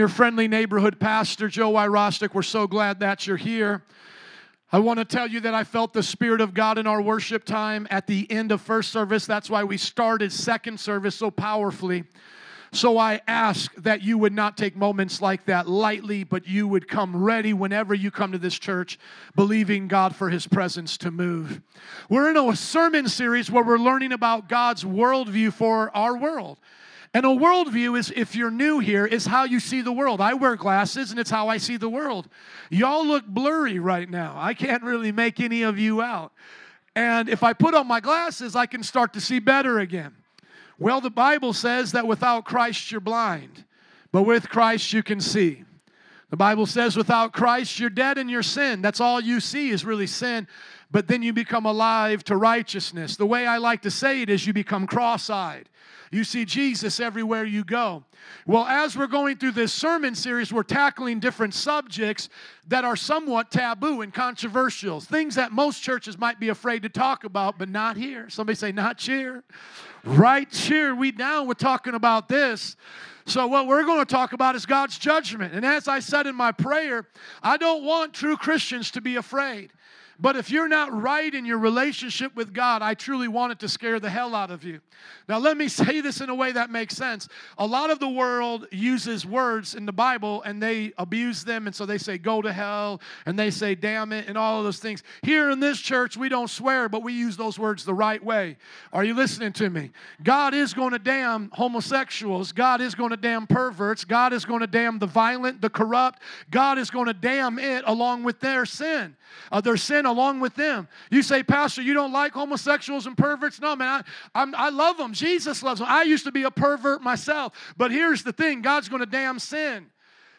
your friendly neighborhood pastor, Joe Y. Rostick. We're so glad that you're here. I want to tell you that I felt the Spirit of God in our worship time at the end of first service. That's why we started second service so powerfully. So I ask that you would not take moments like that lightly, but you would come ready whenever you come to this church, believing God for His presence to move. We're in a sermon series where we're learning about God's worldview for our world. And a worldview is, if you're new here, is how you see the world. I wear glasses and it's how I see the world. Y'all look blurry right now. I can't really make any of you out. And if I put on my glasses, I can start to see better again. Well, the Bible says that without Christ you're blind, but with Christ you can see. The Bible says without Christ you're dead in your sin. That's all you see is really sin, but then you become alive to righteousness. The way I like to say it is you become cross eyed. You see Jesus everywhere you go. Well, as we're going through this sermon series, we're tackling different subjects that are somewhat taboo and controversial, things that most churches might be afraid to talk about, but not here. Somebody say, not here. Right here, we now we're talking about this. So, what we're going to talk about is God's judgment. And as I said in my prayer, I don't want true Christians to be afraid. But if you're not right in your relationship with God, I truly want it to scare the hell out of you. Now, let me say this in a way that makes sense. A lot of the world uses words in the Bible and they abuse them, and so they say, go to hell, and they say, damn it, and all of those things. Here in this church, we don't swear, but we use those words the right way. Are you listening to me? God is going to damn homosexuals, God is going to damn perverts, God is going to damn the violent, the corrupt, God is going to damn it along with their sin. Uh, their sin along with them. You say, Pastor, you don't like homosexuals and perverts? No, man, I, I'm, I love them. Jesus loves them. I used to be a pervert myself. But here's the thing God's going to damn sin.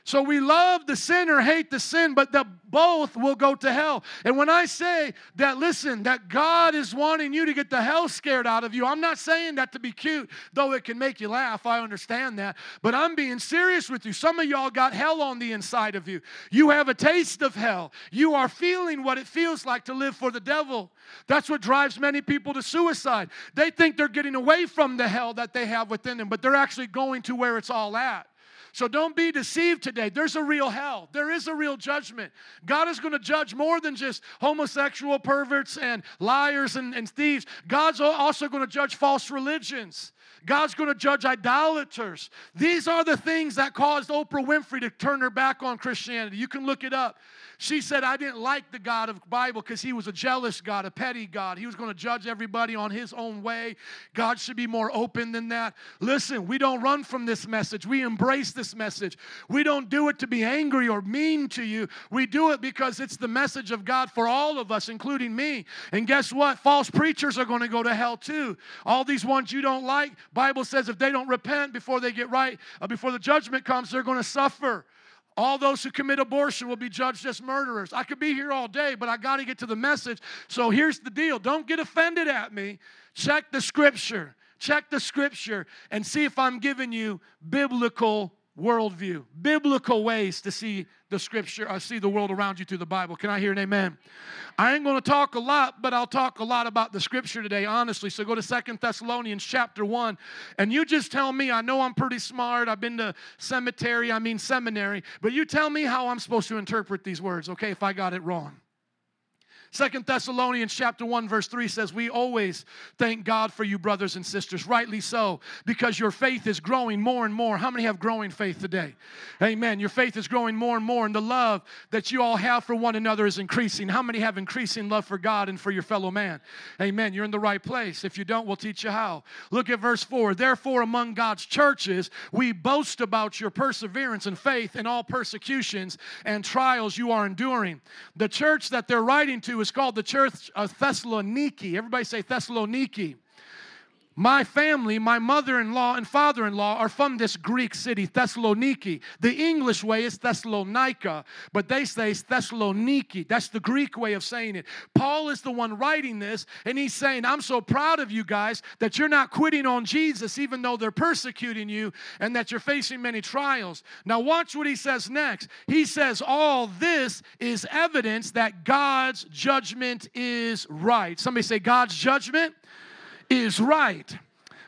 So we love the sinner, hate the sin, but the both will go to hell. And when I say that, listen, that God is wanting you to get the hell scared out of you, I'm not saying that to be cute, though it can make you laugh. I understand that. But I'm being serious with you. Some of y'all got hell on the inside of you. You have a taste of hell. You are feeling what it feels like to live for the devil. That's what drives many people to suicide. They think they're getting away from the hell that they have within them, but they're actually going to where it's all at. So don't be deceived today. There's a real hell, there is a real judgment. God is going to judge more than just homosexual perverts and liars and, and thieves. God's also going to judge false religions. God's going to judge idolaters. These are the things that caused Oprah Winfrey to turn her back on Christianity. You can look it up. She said, I didn't like the God of Bible because he was a jealous God, a petty God. He was going to judge everybody on his own way. God should be more open than that. Listen, we don't run from this message. We embrace this message. We don't do it to be angry or mean to you. We do it because it's the message of God for all of us, including me. And guess what? False preachers are going to go to hell too. All these ones you don't like, Bible says if they don't repent before they get right, uh, before the judgment comes, they're going to suffer. All those who commit abortion will be judged as murderers. I could be here all day, but I got to get to the message. So here's the deal don't get offended at me. Check the scripture. Check the scripture and see if I'm giving you biblical worldview, biblical ways to see the scripture, I uh, see the world around you through the Bible. Can I hear an amen? I ain't going to talk a lot, but I'll talk a lot about the scripture today, honestly. So go to Second Thessalonians chapter 1, and you just tell me, I know I'm pretty smart. I've been to cemetery, I mean seminary, but you tell me how I'm supposed to interpret these words, okay, if I got it wrong. Second Thessalonians chapter 1 verse 3 says, "We always thank God for you brothers and sisters, rightly so, because your faith is growing more and more." How many have growing faith today? Amen. Your faith is growing more and more and the love that you all have for one another is increasing. How many have increasing love for God and for your fellow man? Amen. You're in the right place. If you don't, we'll teach you how. Look at verse 4. Therefore among God's churches, we boast about your perseverance and faith in all persecutions and trials you are enduring. The church that they're writing to was called the church of Thessaloniki. Everybody say Thessaloniki. My family, my mother in law and father in law are from this Greek city, Thessaloniki. The English way is Thessalonica, but they say Thessaloniki. That's the Greek way of saying it. Paul is the one writing this, and he's saying, I'm so proud of you guys that you're not quitting on Jesus, even though they're persecuting you and that you're facing many trials. Now, watch what he says next. He says, All this is evidence that God's judgment is right. Somebody say, God's judgment is right.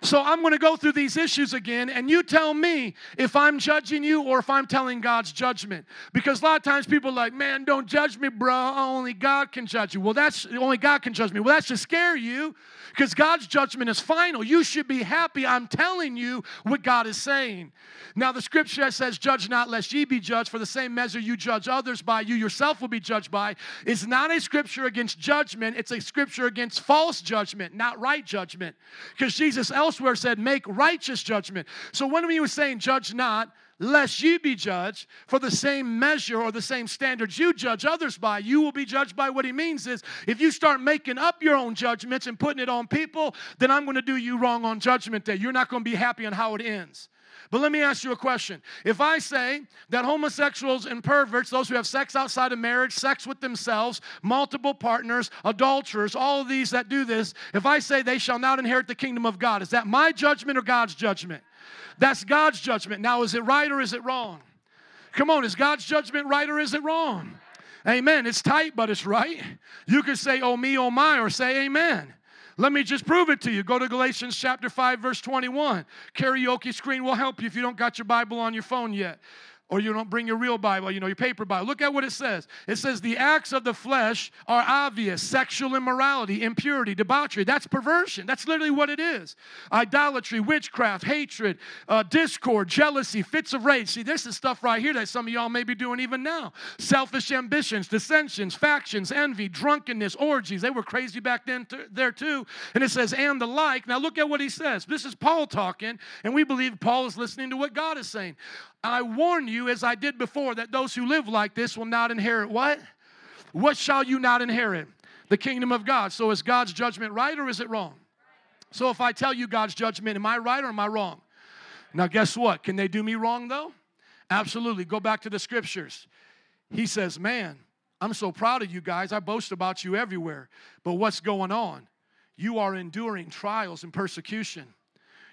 So I'm going to go through these issues again, and you tell me if I'm judging you or if I'm telling God's judgment. Because a lot of times people are like, man, don't judge me, bro. Only God can judge you. Well, that's only God can judge me. Well, that should scare you because God's judgment is final. You should be happy. I'm telling you what God is saying. Now, the scripture says, Judge not, lest ye be judged, for the same measure you judge others by, you yourself will be judged by. It's not a scripture against judgment, it's a scripture against false judgment, not right judgment. Because Jesus elsewhere said, Make righteous judgment. So when he was saying, Judge not, lest you be judged for the same measure or the same standards you judge others by you will be judged by what he means is if you start making up your own judgments and putting it on people then i'm going to do you wrong on judgment day you're not going to be happy on how it ends but let me ask you a question. If I say that homosexuals and perverts, those who have sex outside of marriage, sex with themselves, multiple partners, adulterers, all of these that do this, if I say they shall not inherit the kingdom of God, is that my judgment or God's judgment? That's God's judgment. Now, is it right or is it wrong? Come on, is God's judgment right or is it wrong? Amen. It's tight, but it's right. You could say, oh me, oh my, or say amen. Let me just prove it to you. Go to Galatians chapter 5, verse 21. Karaoke screen will help you if you don't got your Bible on your phone yet or you don't bring your real Bible, you know, your paper Bible. Look at what it says. It says, The acts of the flesh are obvious sexual immorality, impurity, debauchery. That's perversion. That's literally what it is idolatry, witchcraft, hatred, uh, discord, jealousy, fits of rage. See, this is stuff right here that some of y'all may be doing even now. Selfish ambitions, dissensions, factions, envy, drunkenness, orgies. They were crazy back then, t- there too. And it says, And the like. Now look at what he says. This is Paul talking, and we believe Paul is listening to what God is saying. I warn you, as I did before, that those who live like this will not inherit what? What shall you not inherit? The kingdom of God. So is God's judgment right or is it wrong? So if I tell you God's judgment, am I right or am I wrong? Now, guess what? Can they do me wrong though? Absolutely. Go back to the scriptures. He says, Man, I'm so proud of you guys. I boast about you everywhere. But what's going on? You are enduring trials and persecution.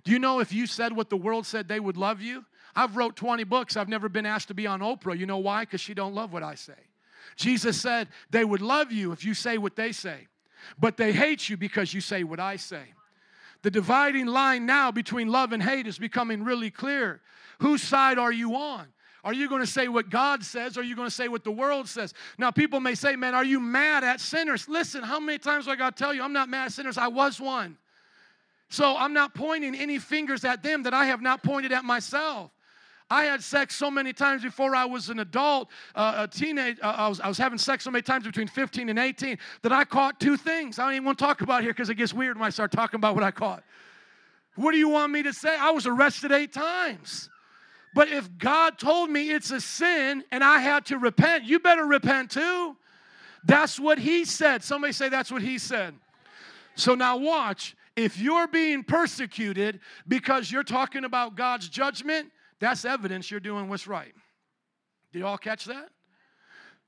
Do you know if you said what the world said they would love you, I've wrote 20 books. I've never been asked to be on Oprah. You know why? Because she don't love what I say. Jesus said they would love you if you say what they say, but they hate you because you say what I say. The dividing line now between love and hate is becoming really clear. Whose side are you on? Are you going to say what God says or are you going to say what the world says? Now, people may say, Man, are you mad at sinners? Listen, how many times do I got to tell you, I'm not mad at sinners. I was one. So I'm not pointing any fingers at them that I have not pointed at myself. I had sex so many times before I was an adult, uh, a teenage. Uh, I, was, I was having sex so many times between 15 and 18 that I caught two things. I don't even want to talk about here because it gets weird when I start talking about what I caught. What do you want me to say? I was arrested eight times. But if God told me it's a sin and I had to repent, you better repent too. That's what He said. Somebody say that's what He said. So now watch. If you're being persecuted because you're talking about God's judgment, that's evidence you're doing what's right. Do you all catch that?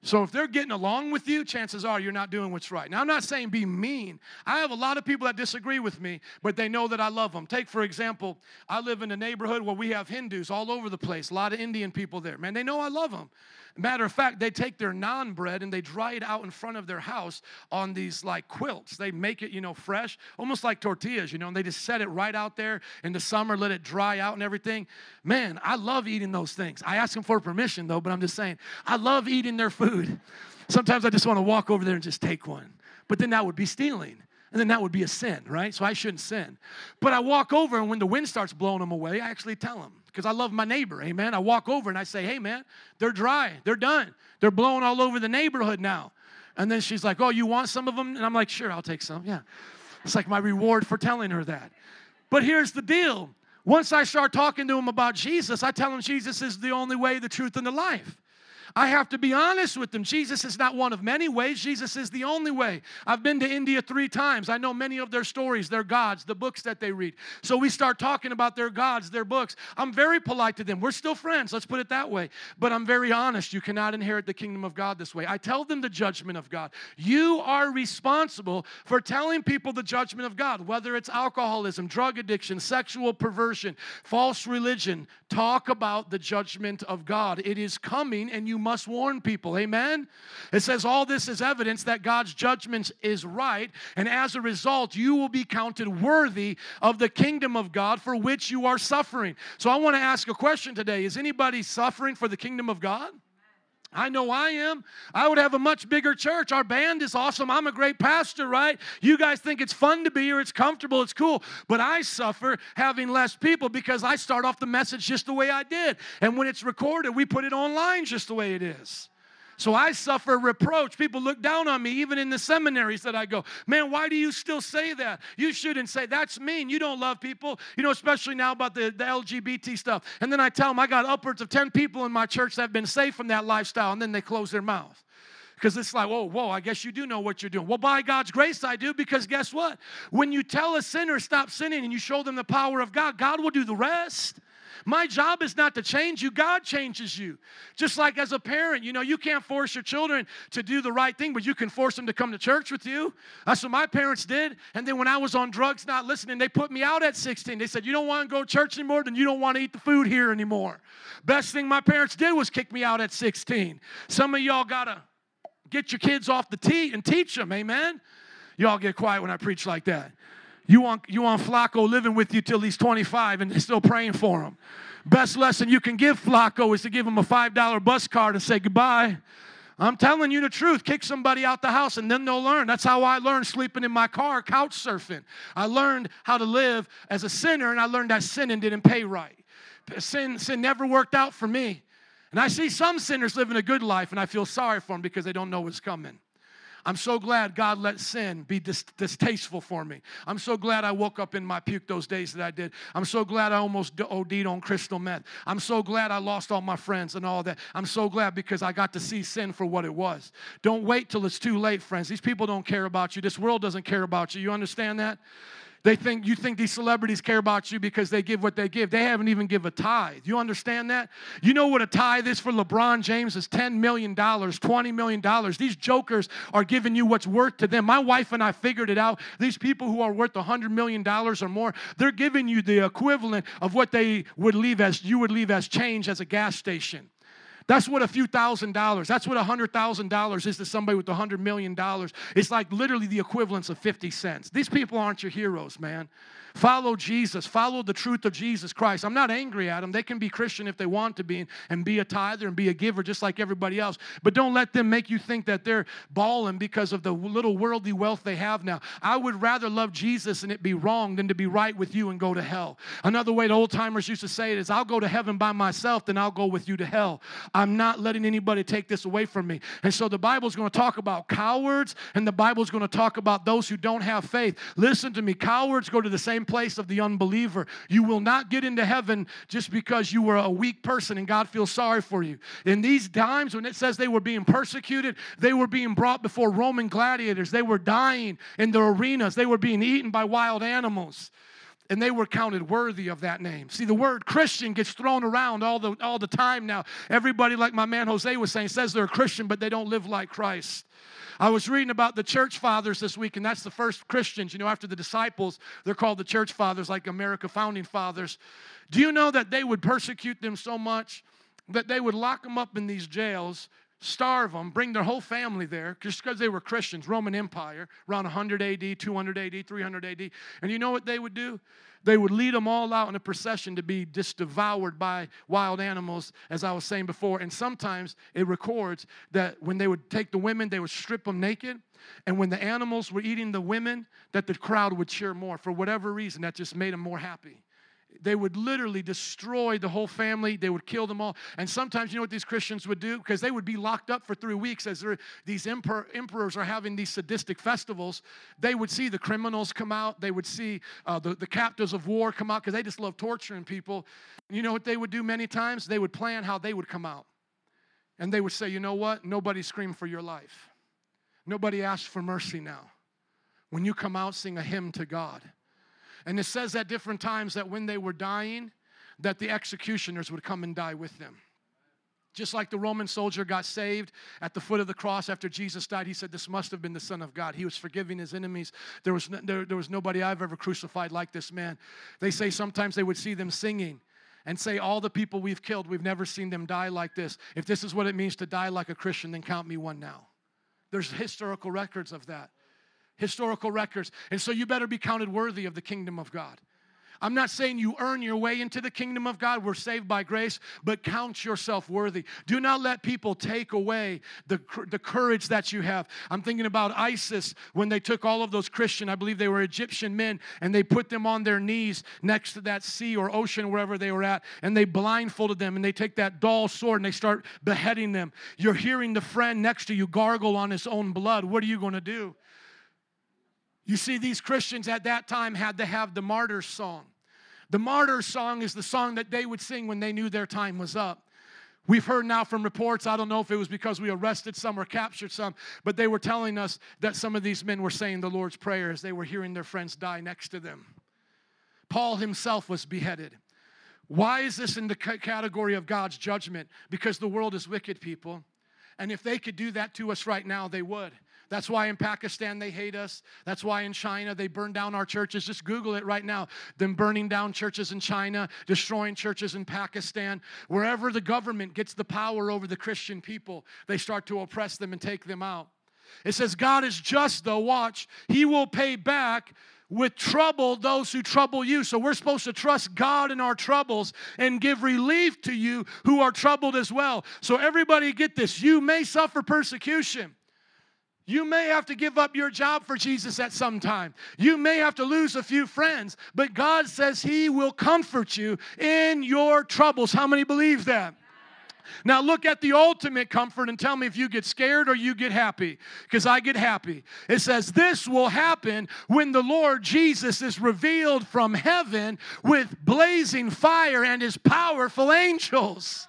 So if they're getting along with you, chances are you're not doing what's right. Now, I'm not saying be mean. I have a lot of people that disagree with me, but they know that I love them. Take, for example, I live in a neighborhood where we have Hindus all over the place, a lot of Indian people there. Man, they know I love them. Matter of fact, they take their naan bread and they dry it out in front of their house on these like quilts. They make it, you know, fresh, almost like tortillas, you know, and they just set it right out there in the summer, let it dry out and everything. Man, I love eating those things. I ask them for permission though, but I'm just saying, I love eating their food. Sometimes I just want to walk over there and just take one. But then that would be stealing. And then that would be a sin, right? So I shouldn't sin. But I walk over, and when the wind starts blowing them away, I actually tell them because I love my neighbor, amen. I walk over and I say, hey, man, they're dry. They're done. They're blowing all over the neighborhood now. And then she's like, oh, you want some of them? And I'm like, sure, I'll take some. Yeah. It's like my reward for telling her that. But here's the deal once I start talking to them about Jesus, I tell them Jesus is the only way, the truth, and the life. I have to be honest with them. Jesus is not one of many ways, Jesus is the only way. I've been to India three times. I know many of their stories, their gods, the books that they read. So we start talking about their gods, their books. I'm very polite to them. We're still friends, let's put it that way. But I'm very honest. You cannot inherit the kingdom of God this way. I tell them the judgment of God. You are responsible for telling people the judgment of God, whether it's alcoholism, drug addiction, sexual perversion, false religion. Talk about the judgment of God. It is coming, and you must warn people. Amen? It says, All this is evidence that God's judgment is right, and as a result, you will be counted worthy of the kingdom of God for which you are suffering. So I want to ask a question today Is anybody suffering for the kingdom of God? I know I am. I would have a much bigger church. Our band is awesome. I'm a great pastor, right? You guys think it's fun to be here, it's comfortable, it's cool. But I suffer having less people because I start off the message just the way I did. And when it's recorded, we put it online just the way it is. So I suffer reproach. People look down on me, even in the seminaries that I go. Man, why do you still say that? You shouldn't say that's mean. You don't love people, you know, especially now about the, the LGBT stuff. And then I tell them I got upwards of 10 people in my church that have been saved from that lifestyle, and then they close their mouth. Because it's like, whoa, whoa, I guess you do know what you're doing. Well, by God's grace, I do, because guess what? When you tell a sinner stop sinning and you show them the power of God, God will do the rest. My job is not to change you, God changes you. Just like as a parent, you know, you can't force your children to do the right thing, but you can force them to come to church with you. That's what my parents did. And then when I was on drugs, not listening, they put me out at 16. They said, You don't want to go to church anymore, then you don't want to eat the food here anymore. Best thing my parents did was kick me out at 16. Some of y'all got to get your kids off the tee and teach them, amen? Y'all get quiet when I preach like that. You want, you want Flacco living with you till he's 25 and still praying for him. Best lesson you can give Flacco is to give him a $5 bus card and say goodbye. I'm telling you the truth. Kick somebody out the house and then they'll learn. That's how I learned sleeping in my car, couch surfing. I learned how to live as a sinner and I learned that sinning didn't pay right. Sin, sin never worked out for me. And I see some sinners living a good life and I feel sorry for them because they don't know what's coming. I'm so glad God let sin be dis- distasteful for me. I'm so glad I woke up in my puke those days that I did. I'm so glad I almost OD'd on crystal meth. I'm so glad I lost all my friends and all that. I'm so glad because I got to see sin for what it was. Don't wait till it's too late, friends. These people don't care about you. This world doesn't care about you. You understand that? They think you think these celebrities care about you because they give what they give. They haven't even give a tithe. You understand that? You know what a tithe is for LeBron James is $10 million, $20 million. These jokers are giving you what's worth to them. My wife and I figured it out. These people who are worth $100 million or more, they're giving you the equivalent of what they would leave as you would leave as change as a gas station. That's what a few thousand dollars, that's what a hundred thousand dollars is to somebody with a hundred million dollars. It's like literally the equivalence of 50 cents. These people aren't your heroes, man. Follow Jesus. Follow the truth of Jesus Christ. I'm not angry at them. They can be Christian if they want to be and be a tither and be a giver just like everybody else. But don't let them make you think that they're balling because of the little worldly wealth they have now. I would rather love Jesus and it be wrong than to be right with you and go to hell. Another way the old timers used to say it is I'll go to heaven by myself, then I'll go with you to hell. I'm not letting anybody take this away from me. And so the Bible's going to talk about cowards and the Bible's going to talk about those who don't have faith. Listen to me. Cowards go to the same place of the unbeliever. You will not get into heaven just because you were a weak person and God feels sorry for you. In these times when it says they were being persecuted, they were being brought before Roman gladiators. They were dying in the arenas. They were being eaten by wild animals and they were counted worthy of that name. See, the word Christian gets thrown around all the, all the time now. Everybody, like my man Jose was saying, says they're a Christian, but they don't live like Christ. I was reading about the church fathers this week, and that's the first Christians. You know, after the disciples, they're called the church fathers, like America founding fathers. Do you know that they would persecute them so much that they would lock them up in these jails, starve them, bring their whole family there, just because they were Christians, Roman Empire, around 100 AD, 200 AD, 300 AD. And you know what they would do? They would lead them all out in a procession to be just devoured by wild animals, as I was saying before. And sometimes it records that when they would take the women, they would strip them naked. And when the animals were eating the women, that the crowd would cheer more. For whatever reason, that just made them more happy they would literally destroy the whole family. They would kill them all. And sometimes, you know what these Christians would do? Because they would be locked up for three weeks as these emperor, emperors are having these sadistic festivals. They would see the criminals come out. They would see uh, the, the captives of war come out because they just love torturing people. And you know what they would do many times? They would plan how they would come out. And they would say, you know what? Nobody scream for your life. Nobody asked for mercy now. When you come out, sing a hymn to God. And it says at different times that when they were dying, that the executioners would come and die with them. Just like the Roman soldier got saved at the foot of the cross after Jesus died, he said, This must have been the Son of God. He was forgiving his enemies. There was, no, there, there was nobody I've ever crucified like this man. They say sometimes they would see them singing and say, All the people we've killed, we've never seen them die like this. If this is what it means to die like a Christian, then count me one now. There's historical records of that. Historical records. And so you better be counted worthy of the kingdom of God. I'm not saying you earn your way into the kingdom of God. We're saved by grace, but count yourself worthy. Do not let people take away the, the courage that you have. I'm thinking about ISIS when they took all of those Christian, I believe they were Egyptian men, and they put them on their knees next to that sea or ocean, wherever they were at, and they blindfolded them and they take that dull sword and they start beheading them. You're hearing the friend next to you gargle on his own blood. What are you going to do? You see, these Christians at that time had to have the martyr's song. The martyr's song is the song that they would sing when they knew their time was up. We've heard now from reports, I don't know if it was because we arrested some or captured some, but they were telling us that some of these men were saying the Lord's Prayer as they were hearing their friends die next to them. Paul himself was beheaded. Why is this in the category of God's judgment? Because the world is wicked, people. And if they could do that to us right now, they would. That's why in Pakistan they hate us. That's why in China they burn down our churches. Just Google it right now. Them burning down churches in China, destroying churches in Pakistan. Wherever the government gets the power over the Christian people, they start to oppress them and take them out. It says, God is just, though, watch, He will pay back with trouble those who trouble you. So we're supposed to trust God in our troubles and give relief to you who are troubled as well. So everybody get this. You may suffer persecution. You may have to give up your job for Jesus at some time. You may have to lose a few friends, but God says He will comfort you in your troubles. How many believe that? Now look at the ultimate comfort and tell me if you get scared or you get happy, because I get happy. It says, This will happen when the Lord Jesus is revealed from heaven with blazing fire and his powerful angels.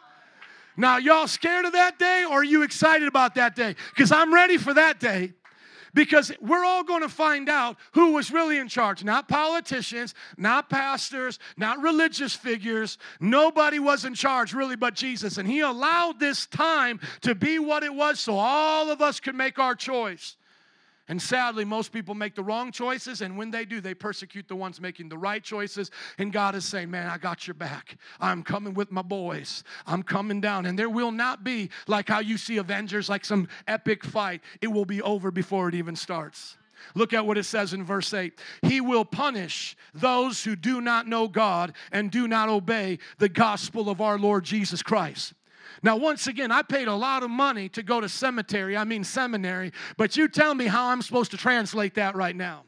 Now, y'all scared of that day or are you excited about that day? Because I'm ready for that day. Because we're all going to find out who was really in charge. Not politicians, not pastors, not religious figures. Nobody was in charge really but Jesus. And He allowed this time to be what it was so all of us could make our choice. And sadly, most people make the wrong choices, and when they do, they persecute the ones making the right choices. And God is saying, Man, I got your back. I'm coming with my boys. I'm coming down. And there will not be like how you see Avengers, like some epic fight. It will be over before it even starts. Look at what it says in verse 8. He will punish those who do not know God and do not obey the gospel of our Lord Jesus Christ. Now, once again, I paid a lot of money to go to cemetery, I mean seminary, but you tell me how I'm supposed to translate that right now.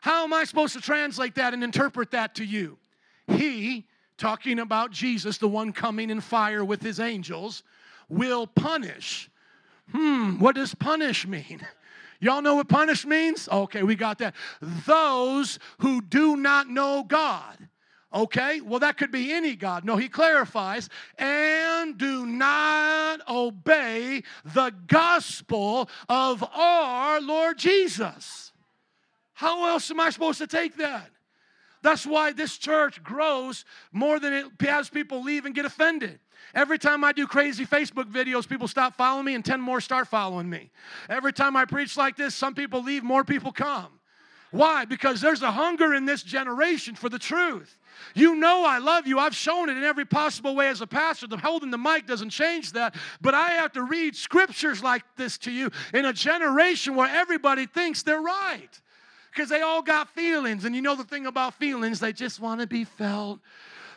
How am I supposed to translate that and interpret that to you? He, talking about Jesus, the one coming in fire with his angels, will punish. Hmm, what does punish mean? Y'all know what punish means? Okay, we got that. Those who do not know God. Okay, well, that could be any God. No, he clarifies, and do not obey the gospel of our Lord Jesus. How else am I supposed to take that? That's why this church grows more than it has people leave and get offended. Every time I do crazy Facebook videos, people stop following me and 10 more start following me. Every time I preach like this, some people leave, more people come. Why? Because there's a hunger in this generation for the truth. You know I love you. I've shown it in every possible way as a pastor. The holding the mic doesn't change that. But I have to read scriptures like this to you in a generation where everybody thinks they're right. Because they all got feelings. And you know the thing about feelings, they just want to be felt.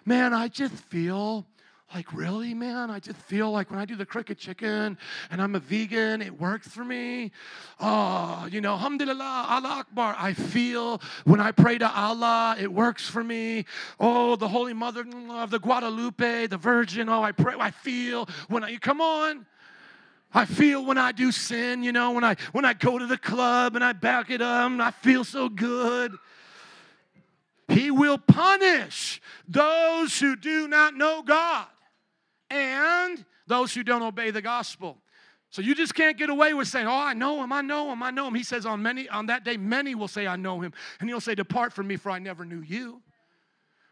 Man, I just feel like, really, man? I just feel like when I do the cricket chicken and I'm a vegan, it works for me. Oh, you know, alhamdulillah, Allah Akbar. I feel when I pray to Allah, it works for me. Oh, the Holy Mother of the Guadalupe, the Virgin. Oh, I pray, I feel when I, come on. I feel when I do sin, you know, when I when I go to the club and I back it up, I feel so good. He will punish those who do not know God and those who don't obey the gospel. So you just can't get away with saying, "Oh, I know him, I know him, I know him." He says on many on that day many will say, "I know him." And he'll say, "Depart from me for I never knew you."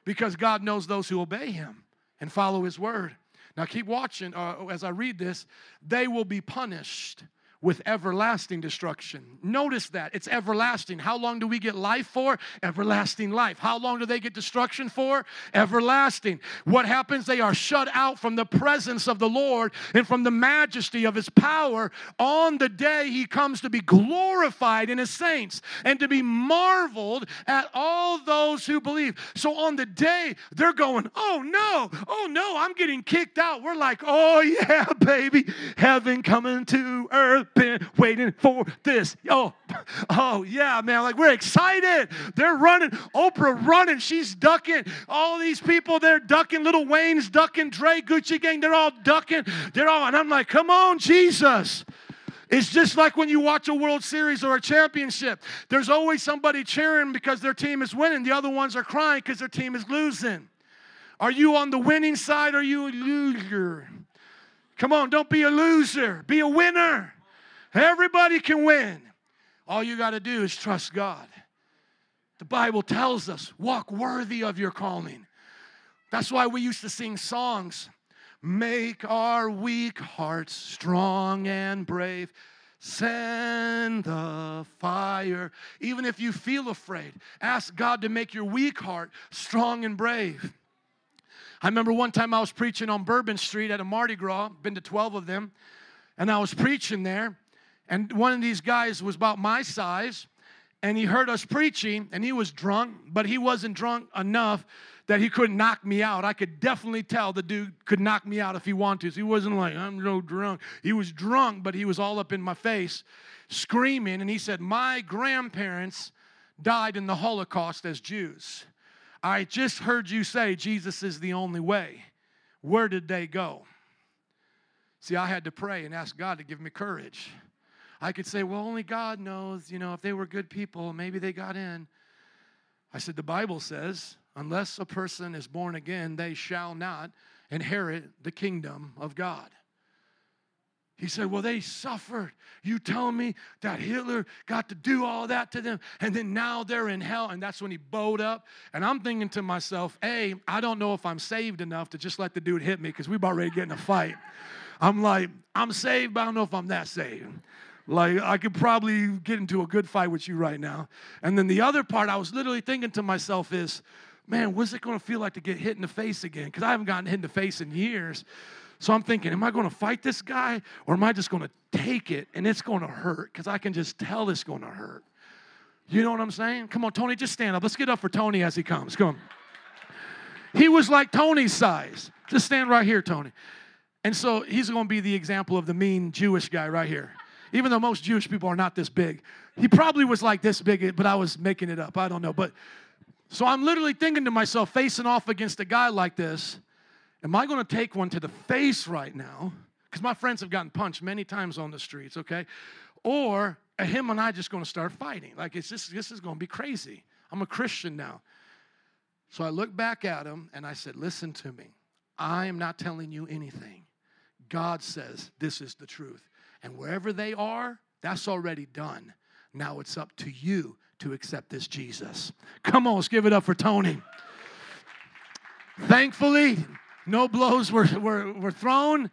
Because God knows those who obey him and follow his word. Now keep watching uh, as I read this. They will be punished with everlasting destruction. Notice that it's everlasting. How long do we get life for? Everlasting life. How long do they get destruction for? Everlasting. What happens? They are shut out from the presence of the Lord and from the majesty of his power on the day he comes to be glorified in his saints and to be marveled at all those who believe. So on the day they're going, oh no, oh no, I'm getting kicked out. We're like, oh yeah, baby, heaven coming to earth been waiting for this. Oh, oh yeah, man. Like we're excited. They're running. Oprah running. She's ducking. All these people, they're ducking. Lil Wayne's ducking. Dre, Gucci Gang, they're all ducking. They're all, and I'm like, come on, Jesus. It's just like when you watch a World Series or a championship. There's always somebody cheering because their team is winning. The other ones are crying because their team is losing. Are you on the winning side or are you a loser? Come on, don't be a loser. Be a winner. Everybody can win. All you got to do is trust God. The Bible tells us, walk worthy of your calling. That's why we used to sing songs. Make our weak hearts strong and brave. Send the fire. Even if you feel afraid, ask God to make your weak heart strong and brave. I remember one time I was preaching on Bourbon Street at a Mardi Gras, been to 12 of them, and I was preaching there, and one of these guys was about my size, and he heard us preaching, and he was drunk, but he wasn't drunk enough that he couldn't knock me out. I could definitely tell the dude could knock me out if he wanted to. So he wasn't like, I'm no drunk. He was drunk, but he was all up in my face, screaming, and he said, My grandparents died in the Holocaust as Jews. I just heard you say Jesus is the only way. Where did they go? See, I had to pray and ask God to give me courage. I could say, well, only God knows, you know, if they were good people, maybe they got in. I said, the Bible says, unless a person is born again, they shall not inherit the kingdom of God. He said, Well, they suffered. You tell me that Hitler got to do all that to them, and then now they're in hell. And that's when he bowed up. And I'm thinking to myself, A, I don't know if I'm saved enough to just let the dude hit me because we've already getting a fight. I'm like, I'm saved, but I don't know if I'm that saved. Like, I could probably get into a good fight with you right now. And then the other part I was literally thinking to myself is, man, what's it gonna feel like to get hit in the face again? Because I haven't gotten hit in the face in years. So I'm thinking, am I going to fight this guy or am I just going to take it and it's going to hurt? Because I can just tell it's going to hurt. You know what I'm saying? Come on, Tony, just stand up. Let's get up for Tony as he comes. Come on. He was like Tony's size. Just stand right here, Tony. And so he's going to be the example of the mean Jewish guy right here. Even though most Jewish people are not this big. He probably was like this big, but I was making it up. I don't know. But so I'm literally thinking to myself, facing off against a guy like this, Am I going to take one to the face right now? Because my friends have gotten punched many times on the streets, okay? Or are him and I just going to start fighting? Like, it's just, this is going to be crazy. I'm a Christian now. So I looked back at him and I said, Listen to me. I am not telling you anything. God says this is the truth. And wherever they are, that's already done. Now it's up to you to accept this Jesus. Come on, let's give it up for Tony. Thankfully, no blows were, were, were thrown,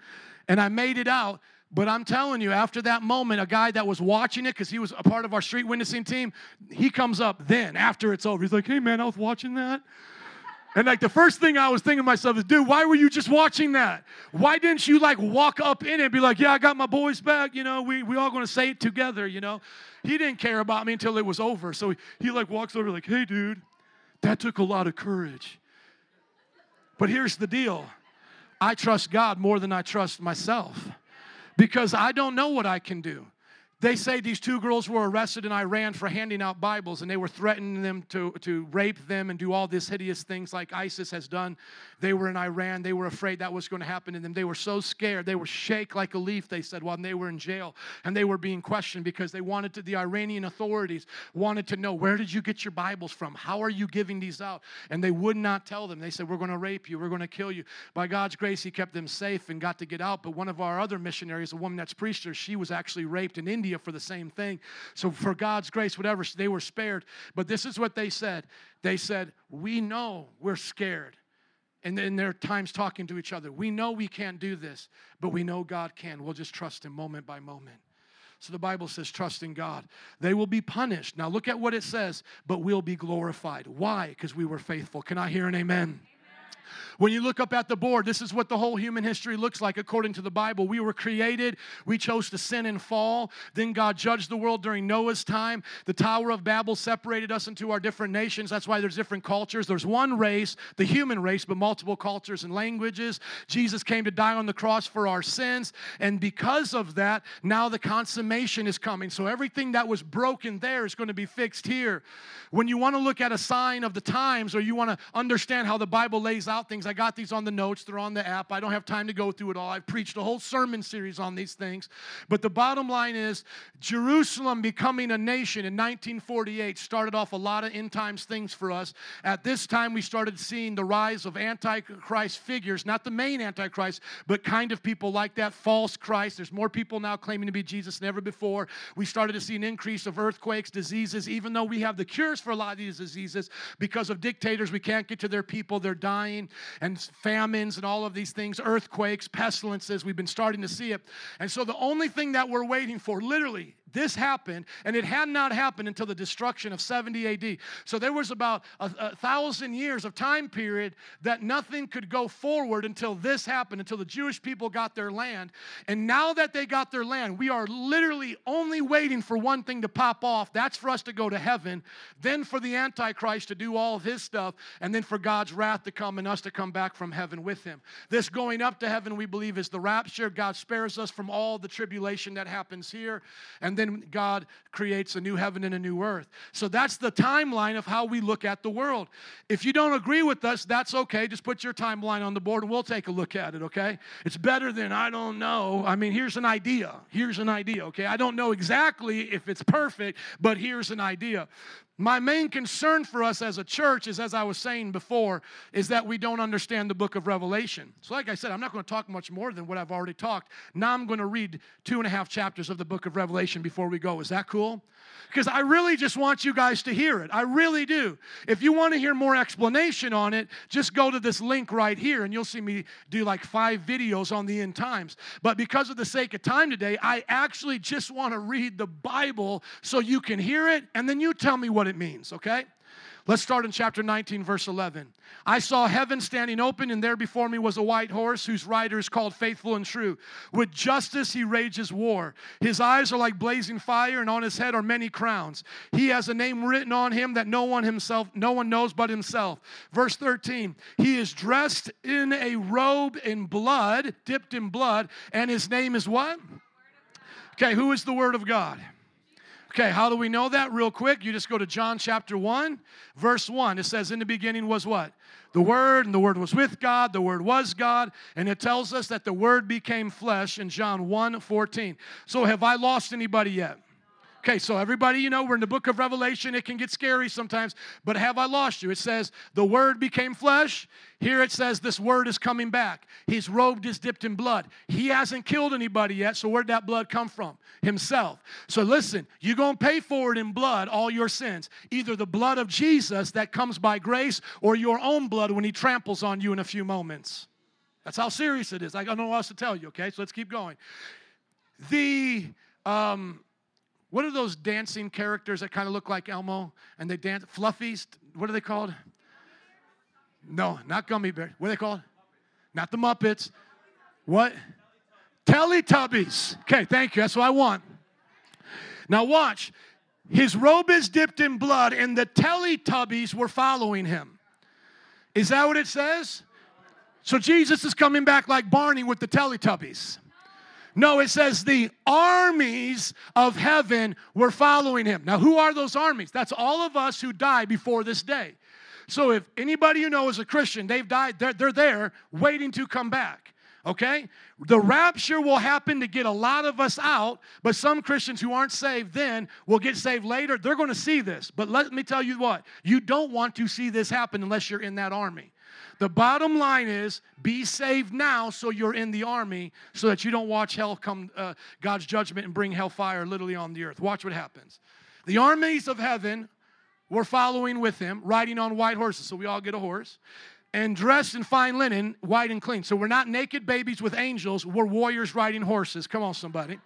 and I made it out. But I'm telling you, after that moment, a guy that was watching it, because he was a part of our street witnessing team, he comes up then after it's over. He's like, hey, man, I was watching that. And like the first thing I was thinking to myself is, dude, why were you just watching that? Why didn't you like walk up in it and be like, yeah, I got my boys back, you know, we we all gonna say it together, you know? He didn't care about me until it was over. So he, he like walks over like, hey, dude, that took a lot of courage. But here's the deal I trust God more than I trust myself because I don't know what I can do. They say these two girls were arrested in Iran for handing out Bibles, and they were threatening them to, to rape them and do all these hideous things like ISIS has done. They were in Iran. They were afraid that was going to happen to them. They were so scared. They were shake like a leaf, they said, while they were in jail. And they were being questioned because they wanted to, the Iranian authorities wanted to know, where did you get your Bibles from? How are you giving these out? And they would not tell them. They said, we're going to rape you. We're going to kill you. By God's grace, He kept them safe and got to get out. But one of our other missionaries, a woman that's preached her, she was actually raped in India India for the same thing. So, for God's grace, whatever, they were spared. But this is what they said they said, We know we're scared. And in their times talking to each other, we know we can't do this, but we know God can. We'll just trust Him moment by moment. So the Bible says, trust in God. They will be punished. Now look at what it says, but we'll be glorified. Why? Because we were faithful. Can I hear an amen? When you look up at the board, this is what the whole human history looks like according to the Bible. We were created, we chose to sin and fall. Then God judged the world during Noah's time. The Tower of Babel separated us into our different nations. That's why there's different cultures. There's one race, the human race, but multiple cultures and languages. Jesus came to die on the cross for our sins. And because of that, now the consummation is coming. So everything that was broken there is going to be fixed here. When you want to look at a sign of the times or you want to understand how the Bible lays out things, I got these on the notes, they're on the app. I don't have time to go through it all. I've preached a whole sermon series on these things. But the bottom line is Jerusalem becoming a nation in 1948 started off a lot of end times things for us. At this time, we started seeing the rise of Antichrist figures, not the main Antichrist, but kind of people like that, false Christ. There's more people now claiming to be Jesus than ever before. We started to see an increase of earthquakes, diseases, even though we have the cures for a lot of these diseases because of dictators. We can't get to their people, they're dying and famines and all of these things, earthquakes, pestilences. We've been starting to see it. And so the only thing that we're waiting for, literally, this happened, and it had not happened until the destruction of 70 AD. So there was about a, a, thousand years of time period that nothing could go forward until this happened, until the Jewish people got their land. And now that they got their land, we are literally only waiting for one thing to pop off. That's for us to go to heaven, then for the Antichrist to do all of his stuff, and then for God's wrath to come and us to come back from heaven with him. This going up to heaven, we believe, is the rapture. God spares us from all the tribulation that happens here. And then God creates a new heaven and a new earth. So that's the timeline of how we look at the world. If you don't agree with us, that's okay. Just put your timeline on the board and we'll take a look at it, okay? It's better than I don't know. I mean, here's an idea. Here's an idea, okay? I don't know exactly if it's perfect, but here's an idea. My main concern for us as a church is, as I was saying before, is that we don't understand the book of Revelation. So, like I said, I'm not going to talk much more than what I've already talked. Now I'm going to read two and a half chapters of the book of Revelation before we go. Is that cool? Because I really just want you guys to hear it. I really do. If you want to hear more explanation on it, just go to this link right here and you'll see me do like five videos on the end times. But because of the sake of time today, I actually just want to read the Bible so you can hear it and then you tell me what it means, okay? Let's start in chapter 19, verse 11. I saw heaven standing open, and there before me was a white horse whose rider is called Faithful and True. With justice he rages war. His eyes are like blazing fire, and on his head are many crowns. He has a name written on him that no one himself, no one knows but himself. Verse 13. He is dressed in a robe in blood, dipped in blood, and his name is what? Okay, who is the Word of God? Okay, how do we know that? Real quick, you just go to John chapter 1, verse 1. It says, In the beginning was what? The Word, and the Word was with God, the Word was God, and it tells us that the Word became flesh in John 1 14. So, have I lost anybody yet? Okay, so everybody, you know, we're in the book of Revelation. It can get scary sometimes, but have I lost you? It says, the word became flesh. Here it says, this word is coming back. His robe is dipped in blood. He hasn't killed anybody yet, so where'd that blood come from? Himself. So listen, you're going to pay for it in blood, all your sins. Either the blood of Jesus that comes by grace or your own blood when he tramples on you in a few moments. That's how serious it is. I don't know what else to tell you, okay? So let's keep going. The. Um, what are those dancing characters that kind of look like Elmo and they dance? Fluffies? What are they called? No, not gummy bears. What are they called? Not the Muppets. What? Teletubbies. Okay, thank you. That's what I want. Now watch. His robe is dipped in blood, and the Teletubbies were following him. Is that what it says? So Jesus is coming back like Barney with the Teletubbies. No, it says the armies of heaven were following him. Now, who are those armies? That's all of us who die before this day. So, if anybody you know is a Christian, they've died, they're, they're there waiting to come back. Okay? The rapture will happen to get a lot of us out, but some Christians who aren't saved then will get saved later. They're going to see this. But let me tell you what, you don't want to see this happen unless you're in that army. The bottom line is be saved now so you're in the army so that you don't watch hell come, uh, God's judgment and bring hellfire literally on the earth. Watch what happens. The armies of heaven were following with him, riding on white horses. So we all get a horse. And dressed in fine linen, white and clean. So we're not naked babies with angels, we're warriors riding horses. Come on, somebody.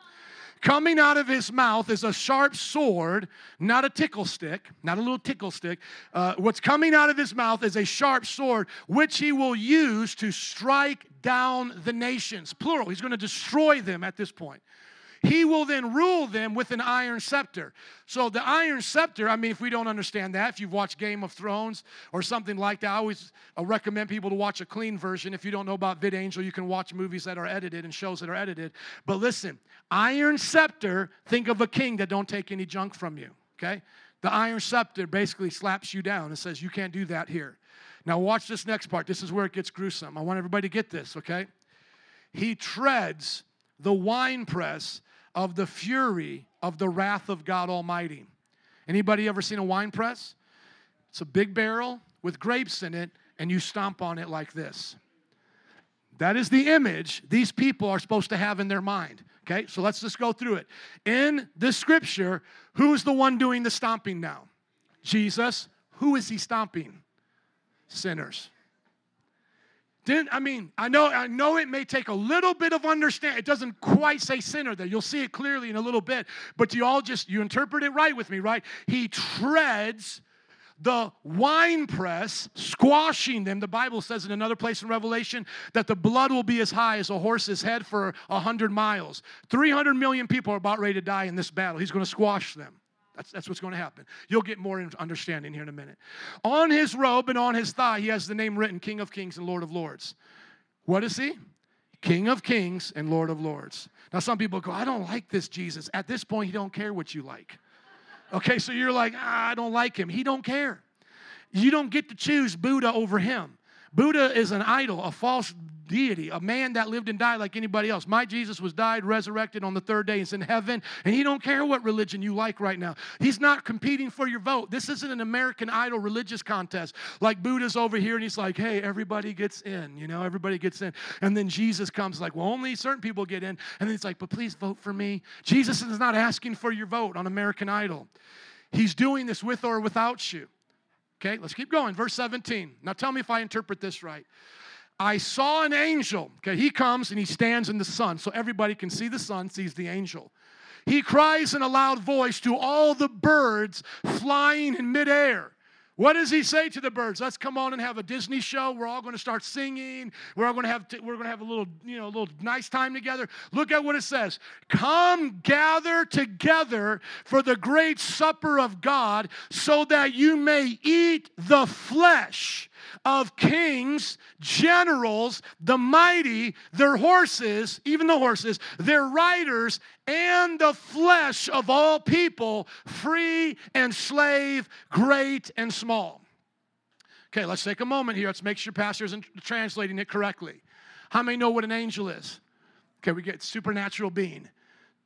Coming out of his mouth is a sharp sword, not a tickle stick, not a little tickle stick. Uh, what's coming out of his mouth is a sharp sword, which he will use to strike down the nations. Plural. He's going to destroy them at this point. He will then rule them with an iron scepter. So, the iron scepter, I mean, if we don't understand that, if you've watched Game of Thrones or something like that, I always uh, recommend people to watch a clean version. If you don't know about VidAngel, you can watch movies that are edited and shows that are edited. But listen, iron scepter, think of a king that don't take any junk from you, okay? The iron scepter basically slaps you down and says, You can't do that here. Now, watch this next part. This is where it gets gruesome. I want everybody to get this, okay? He treads the winepress of the fury of the wrath of God Almighty. Anybody ever seen a wine press? It's a big barrel with grapes in it, and you stomp on it like this. That is the image these people are supposed to have in their mind. Okay, so let's just go through it. In the scripture, who's the one doing the stomping now? Jesus. Who is he stomping? Sinners. Didn't I mean I know I know it may take a little bit of understanding. It doesn't quite say sinner there. You'll see it clearly in a little bit, but you all just you interpret it right with me, right? He treads the winepress, squashing them. The Bible says in another place in Revelation that the blood will be as high as a horse's head for a hundred miles. 300 million people are about ready to die in this battle. He's going to squash them. That's, that's what's going to happen. You'll get more understanding here in a minute. On his robe and on his thigh, he has the name written King of Kings and Lord of Lords. What is he? King of Kings and Lord of Lords. Now, some people go, I don't like this Jesus. At this point, he don't care what you like. Okay, so you're like, ah, I don't like him. He don't care. You don't get to choose Buddha over him. Buddha is an idol, a false deity, a man that lived and died like anybody else. My Jesus was died, resurrected on the third day, he's in heaven, and he don't care what religion you like right now. He's not competing for your vote. This isn't an American Idol religious contest like Buddha's over here, and he's like, hey, everybody gets in, you know, everybody gets in. And then Jesus comes like, well, only certain people get in. And then he's like, but please vote for me. Jesus is not asking for your vote on American Idol. He's doing this with or without you. Okay, let's keep going. Verse 17. Now tell me if I interpret this right. I saw an angel. Okay, he comes and he stands in the sun so everybody can see the sun, sees the angel. He cries in a loud voice to all the birds flying in midair. What does he say to the birds? Let's come on and have a Disney show. We're all going to start singing. We're all going to have t- we're going to have a little, you know, a little nice time together. Look at what it says. Come gather together for the great supper of God so that you may eat the flesh of kings, generals, the mighty, their horses, even the horses, their riders, and the flesh of all people, free and slave, great and small. Okay, let's take a moment here. Let's make sure pastors are translating it correctly. How many know what an angel is? Okay, we get supernatural being.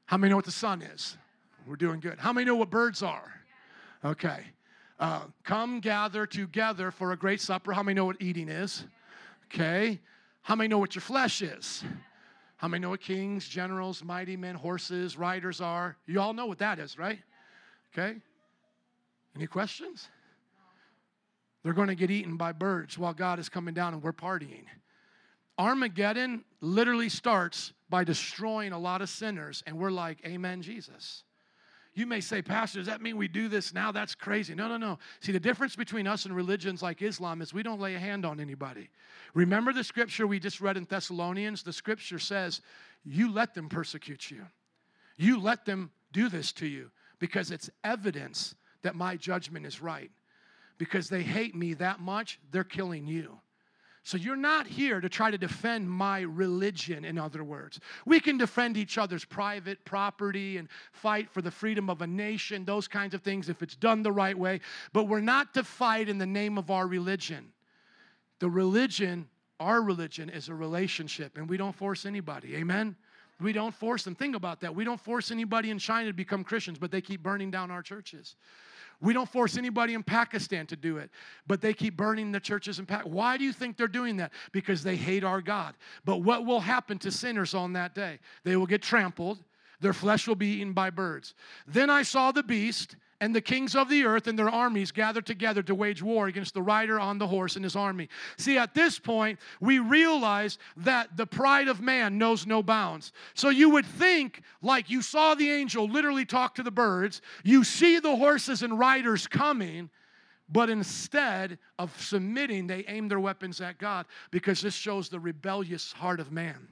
How many know what the sun is? We're doing good. How many know what birds are? Okay. Uh, come gather together for a great supper. How many know what eating is? Okay. How many know what your flesh is? How many know what kings, generals, mighty men, horses, riders are? You all know what that is, right? Okay. Any questions? They're going to get eaten by birds while God is coming down and we're partying. Armageddon literally starts by destroying a lot of sinners, and we're like, Amen, Jesus. You may say, Pastor, does that mean we do this now? That's crazy. No, no, no. See, the difference between us and religions like Islam is we don't lay a hand on anybody. Remember the scripture we just read in Thessalonians? The scripture says, You let them persecute you, you let them do this to you because it's evidence that my judgment is right. Because they hate me that much, they're killing you. So you're not here to try to defend my religion, in other words. We can defend each other's private property and fight for the freedom of a nation, those kinds of things, if it's done the right way. But we're not to fight in the name of our religion. The religion, our religion, is a relationship, and we don't force anybody. Amen? We don't force them. Think about that. We don't force anybody in China to become Christians, but they keep burning down our churches. We don't force anybody in Pakistan to do it, but they keep burning the churches in Pakistan. Why do you think they're doing that? Because they hate our God. But what will happen to sinners on that day? They will get trampled, their flesh will be eaten by birds. Then I saw the beast and the kings of the earth and their armies gathered together to wage war against the rider on the horse and his army. See, at this point, we realize that the pride of man knows no bounds. So you would think, like you saw the angel literally talk to the birds, you see the horses and riders coming. But instead of submitting, they aim their weapons at God because this shows the rebellious heart of man.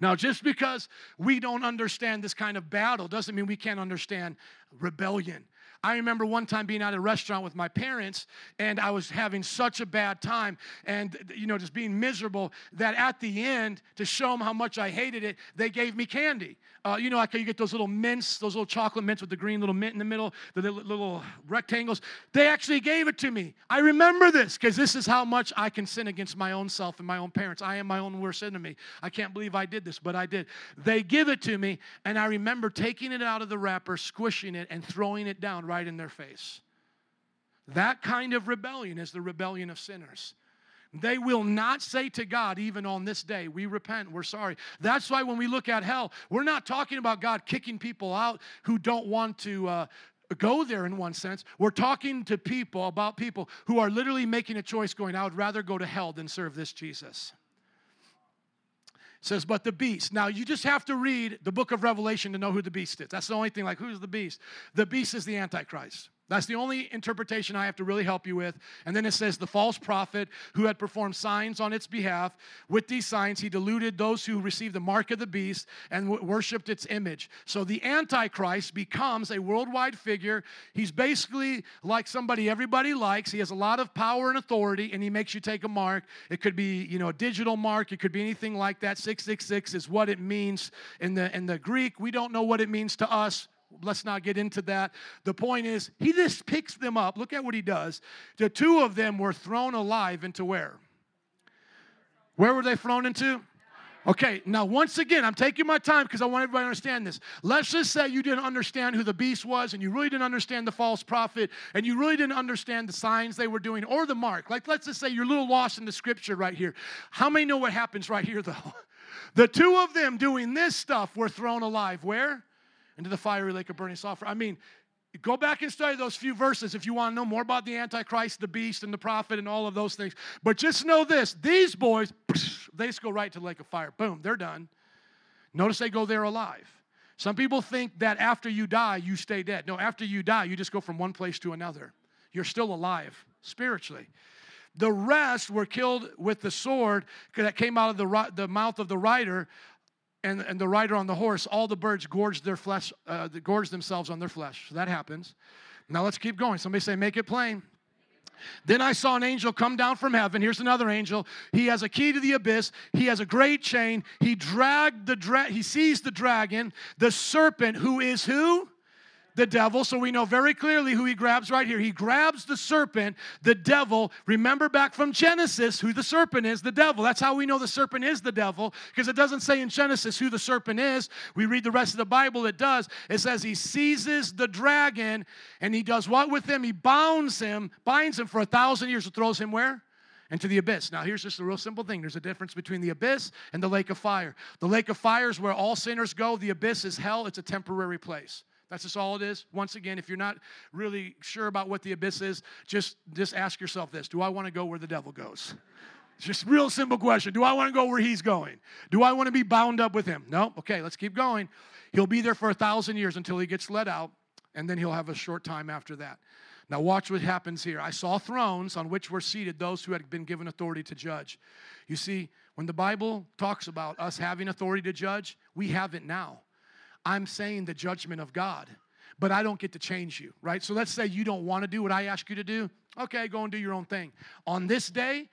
Now, just because we don't understand this kind of battle doesn't mean we can't understand rebellion. I remember one time being at a restaurant with my parents, and I was having such a bad time and, you know, just being miserable that at the end, to show them how much I hated it, they gave me candy. Uh, you know, like you get those little mints, those little chocolate mints with the green little mint in the middle, the little, little rectangles. They actually gave it to me. I remember this because this is how much I can sin against my own self and my own parents. I am my own worst enemy. I can't believe I did this, but I did. They give it to me, and I remember taking it out of the wrapper, squishing it, and throwing it down right in their face. That kind of rebellion is the rebellion of sinners. They will not say to God, even on this day, we repent, we're sorry. That's why when we look at hell, we're not talking about God kicking people out who don't want to. Uh, go there in one sense. We're talking to people about people who are literally making a choice going, I would rather go to hell than serve this Jesus says, but the beast. Now, you just have to read the book of Revelation to know who the beast is. That's the only thing, like, who's the beast? The beast is the Antichrist. That's the only interpretation I have to really help you with. And then it says the false prophet who had performed signs on its behalf. With these signs, he deluded those who received the mark of the beast and w- worshiped its image. So the Antichrist becomes a worldwide figure. He's basically like somebody everybody likes. He has a lot of power and authority, and he makes you take a mark. It could be, you know, a digital mark. It could be anything like that. 666 is what it means in the in the Greek. We don't know what it means to us let's not get into that. The point is, he just picks them up. Look at what he does. The two of them were thrown alive into where? Where were they thrown into? Okay, now once again, I'm taking my time because I want everybody to understand this. Let's just say you didn't understand who the beast was and you really didn't understand the false prophet and you really didn't understand the signs they were doing or the mark. Like, let's just say you're a little lost in the scripture right here. How many know what happens right here, though? The two of them doing this stuff were thrown alive. Where? Into the fiery lake of burning sulfur. I mean, go back and study those few verses if you want to know more about the Antichrist, the beast, and the prophet, and all of those things. But just know this these boys, they just go right to the lake of fire. Boom, they're done. Notice they go there alive. Some people think that after you die, you stay dead. No, after you die, you just go from one place to another. You're still alive spiritually. The rest were killed with the sword that came out of the, the mouth of the rider and, and the rider on the horse, all the birds gorged their flesh, uh, gorged themselves on their flesh. So that happens. Now let's keep going. Somebody say, make it plain. Then I saw an angel come down from heaven. Here's another angel. He has a key to the abyss. He has a great chain. He dragged the dra- he seized the dragon, the serpent who is who? The devil. So we know very clearly who he grabs right here. He grabs the serpent, the devil. Remember back from Genesis who the serpent is, the devil. That's how we know the serpent is the devil because it doesn't say in Genesis who the serpent is. We read the rest of the Bible, it does. It says he seizes the dragon and he does what with him? He bounds him, binds him for a thousand years, and throws him where? into the abyss. Now, here's just a real simple thing there's a difference between the abyss and the lake of fire. The lake of fire is where all sinners go, the abyss is hell, it's a temporary place. That's just all it is. Once again, if you're not really sure about what the abyss is, just, just ask yourself this Do I want to go where the devil goes? Just real simple question. Do I want to go where he's going? Do I want to be bound up with him? No? Okay, let's keep going. He'll be there for a thousand years until he gets let out, and then he'll have a short time after that. Now, watch what happens here. I saw thrones on which were seated those who had been given authority to judge. You see, when the Bible talks about us having authority to judge, we have it now. I'm saying the judgment of God, but I don't get to change you, right? So let's say you don't want to do what I ask you to do. Okay, go and do your own thing. On this day,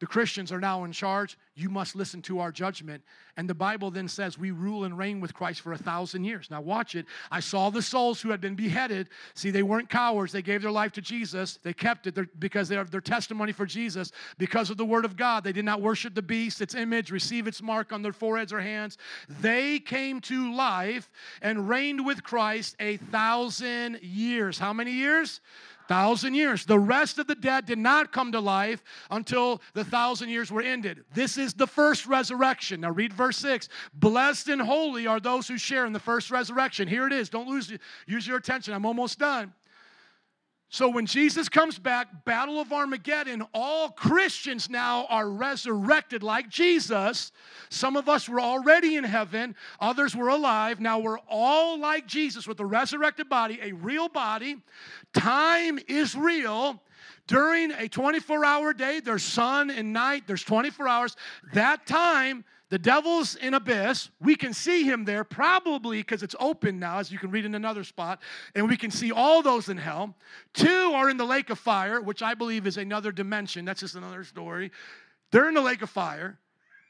the Christians are now in charge. You must listen to our judgment. And the Bible then says we rule and reign with Christ for a thousand years. Now, watch it. I saw the souls who had been beheaded. See, they weren't cowards. They gave their life to Jesus. They kept it because they have their testimony for Jesus. Because of the word of God, they did not worship the beast, its image, receive its mark on their foreheads or hands. They came to life and reigned with Christ a thousand years. How many years? Thousand years. The rest of the dead did not come to life until the thousand years were ended. This is the first resurrection. Now read verse 6. Blessed and holy are those who share in the first resurrection. Here it is. Don't lose use your attention. I'm almost done. So when Jesus comes back, Battle of Armageddon, all Christians now are resurrected like Jesus. Some of us were already in heaven, others were alive. Now we're all like Jesus with a resurrected body, a real body. Time is real. During a 24 hour day, there's sun and night, there's 24 hours. That time, the devil's in abyss. We can see him there, probably because it's open now, as you can read in another spot, and we can see all those in hell. Two are in the lake of fire, which I believe is another dimension. That's just another story. They're in the lake of fire.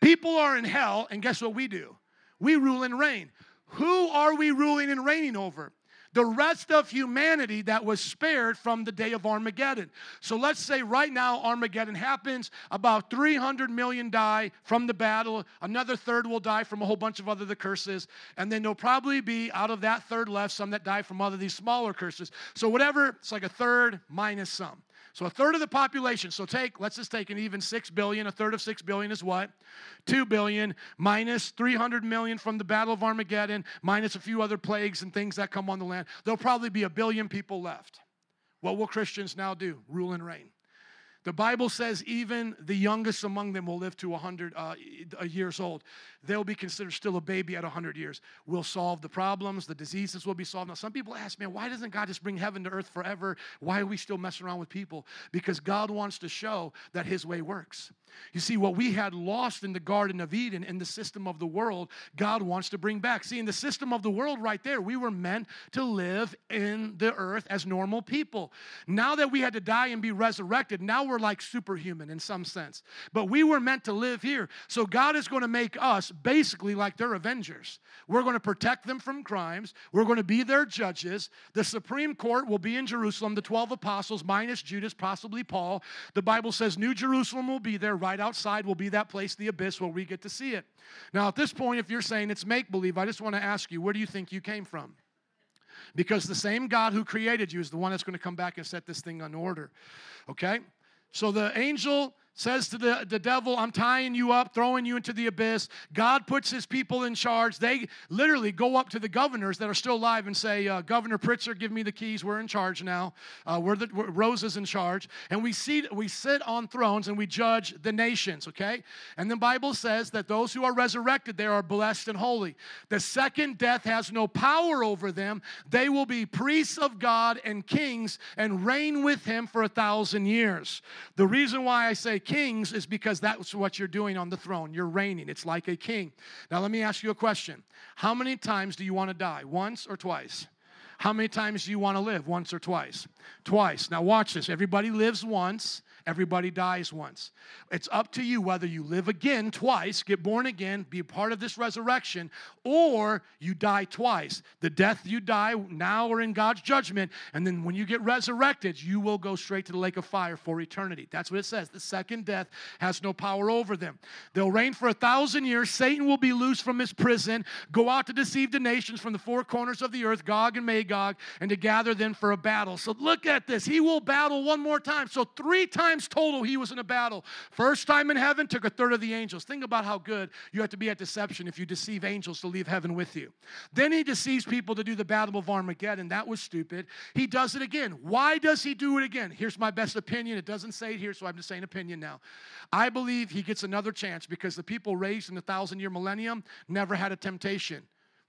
People are in hell, and guess what we do? We rule and reign. Who are we ruling and reigning over? The rest of humanity that was spared from the day of Armageddon. So let's say right now Armageddon happens, about 300 million die from the battle, another third will die from a whole bunch of other the curses, and then there'll probably be out of that third left some that die from other these smaller curses. So whatever, it's like a third minus some. So a third of the population. So take, let's just take an even 6 billion. A third of 6 billion is what? 2 billion minus 300 million from the Battle of Armageddon, minus a few other plagues and things that come on the land. There'll probably be a billion people left. What will Christians now do? Rule and reign. The Bible says even the youngest among them will live to 100 uh, years old. They'll be considered still a baby at 100 years. We'll solve the problems, the diseases will be solved. Now, some people ask, man, why doesn't God just bring heaven to earth forever? Why are we still messing around with people? Because God wants to show that His way works. You see, what we had lost in the Garden of Eden, in the system of the world, God wants to bring back. See, in the system of the world right there, we were meant to live in the earth as normal people. Now that we had to die and be resurrected, now we're like superhuman in some sense. But we were meant to live here. So God is going to make us basically like they're avengers. We're going to protect them from crimes, we're going to be their judges. The Supreme Court will be in Jerusalem, the 12 apostles, minus Judas, possibly Paul. The Bible says New Jerusalem will be there right outside will be that place, the abyss, where we get to see it. Now, at this point, if you're saying it's make believe, I just want to ask you, where do you think you came from? Because the same God who created you is the one that's going to come back and set this thing on order. Okay? So the angel says to the, the devil, I'm tying you up, throwing you into the abyss. God puts his people in charge. They literally go up to the governors that are still alive and say, uh, Governor Pritzker, give me the keys. We're in charge now. Uh, we're the we're, Rose is in charge. And we, see, we sit on thrones and we judge the nations, okay? And the Bible says that those who are resurrected, they are blessed and holy. The second death has no power over them. They will be priests of God and kings and reign with him for a thousand years. The reason why I say kings is because that's what you're doing on the throne. You're reigning. It's like a king. Now, let me ask you a question How many times do you want to die? Once or twice? How many times do you want to live? Once or twice? Twice. Now, watch this. Everybody lives once. Everybody dies once. It's up to you whether you live again twice, get born again, be a part of this resurrection, or you die twice. The death you die now or in God's judgment, and then when you get resurrected, you will go straight to the lake of fire for eternity. That's what it says. The second death has no power over them. They'll reign for a thousand years. Satan will be loose from his prison, go out to deceive the nations from the four corners of the earth, Gog and Magog, and to gather them for a battle. So look at this. He will battle one more time. So three times times total he was in a battle. First time in heaven, took a third of the angels. Think about how good you have to be at deception if you deceive angels to leave heaven with you. Then he deceives people to do the battle of Armageddon. That was stupid. He does it again. Why does he do it again? Here's my best opinion. It doesn't say it here, so I'm just saying opinion now. I believe he gets another chance because the people raised in the thousand year millennium never had a temptation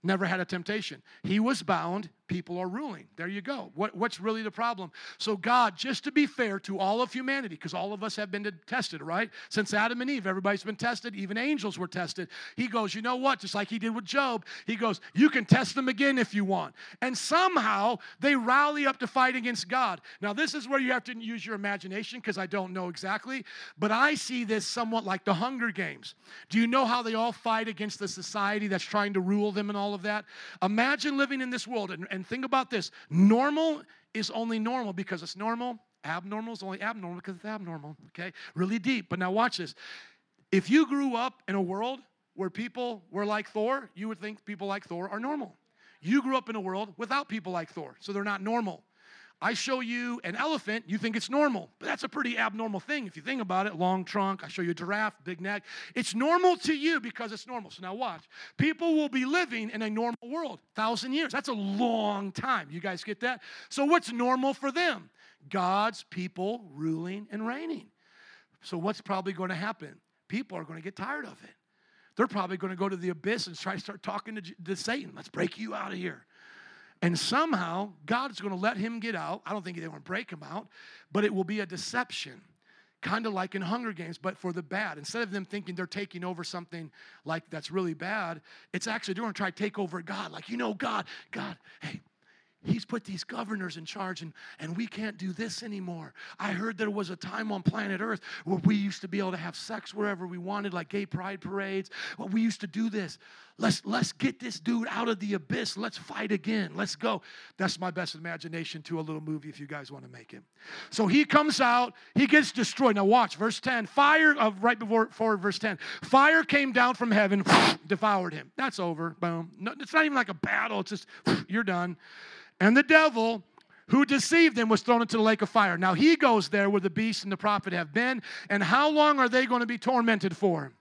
never had a temptation. He was bound, people are ruling. There you go. What, what's really the problem? So, God, just to be fair to all of humanity, because all of us have been tested, right? Since Adam and Eve, everybody's been tested, even angels were tested. He goes, You know what? Just like he did with Job, he goes, You can test them again if you want. And somehow they rally up to fight against God. Now, this is where you have to use your imagination because I don't know exactly, but I see this somewhat like the Hunger Games. Do you know how they all fight against the society that's trying to rule them and all of that? Imagine living in this world and, and think about this normal is only normal because it's normal. Abnormal is only abnormal because it's abnormal. Okay? Really deep. But now watch this. If you grew up in a world where people were like Thor, you would think people like Thor are normal. You grew up in a world without people like Thor, so they're not normal. I show you an elephant, you think it's normal, but that's a pretty abnormal thing if you think about it. Long trunk, I show you a giraffe, big neck. It's normal to you because it's normal. So now watch. People will be living in a normal world, thousand years. That's a long time. You guys get that? So what's normal for them? God's people ruling and reigning. So, what's probably going to happen? People are going to get tired of it. They're probably going to go to the abyss and try to start talking to, to Satan. Let's break you out of here. And somehow, God's going to let him get out. I don't think they want to break him out, but it will be a deception kind of like in Hunger Games, but for the bad. Instead of them thinking they're taking over something like that's really bad, it's actually they're going to try to take over God. Like, you know, God, God, hey, He's put these governors in charge, and, and we can't do this anymore. I heard there was a time on planet Earth where we used to be able to have sex wherever we wanted, like gay pride parades. Well, we used to do this. Let's, let's get this dude out of the abyss. Let's fight again. Let's go. That's my best imagination to a little movie if you guys want to make it. So he comes out, he gets destroyed. Now, watch verse 10. Fire, uh, right before forward, verse 10. Fire came down from heaven, devoured him. That's over. Boom. No, it's not even like a battle, it's just, you're done. And the devil who deceived them was thrown into the lake of fire. Now he goes there where the beast and the prophet have been. And how long are they going to be tormented for?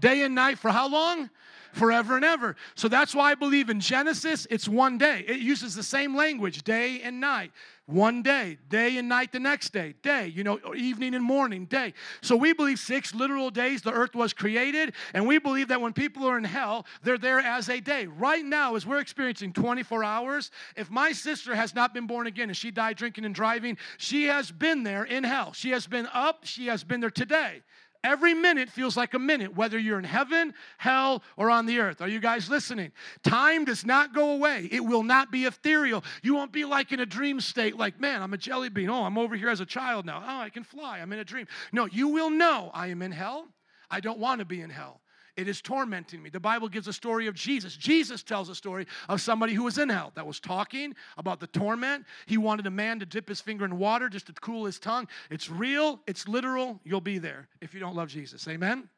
Day and night for how long? forever and ever. So that's why I believe in Genesis, it's one day. It uses the same language, day and night. One day, day and night the next day, day, you know, evening and morning, day. So we believe six literal days the earth was created, and we believe that when people are in hell, they're there as a day. Right now, as we're experiencing 24 hours, if my sister has not been born again and she died drinking and driving, she has been there in hell. She has been up, she has been there today. Every minute feels like a minute, whether you're in heaven, hell, or on the earth. Are you guys listening? Time does not go away. It will not be ethereal. You won't be like in a dream state, like, man, I'm a jelly bean. Oh, I'm over here as a child now. Oh, I can fly. I'm in a dream. No, you will know I am in hell. I don't want to be in hell. It is tormenting me. The Bible gives a story of Jesus. Jesus tells a story of somebody who was in hell that was talking about the torment. He wanted a man to dip his finger in water just to cool his tongue. It's real, it's literal. You'll be there if you don't love Jesus. Amen.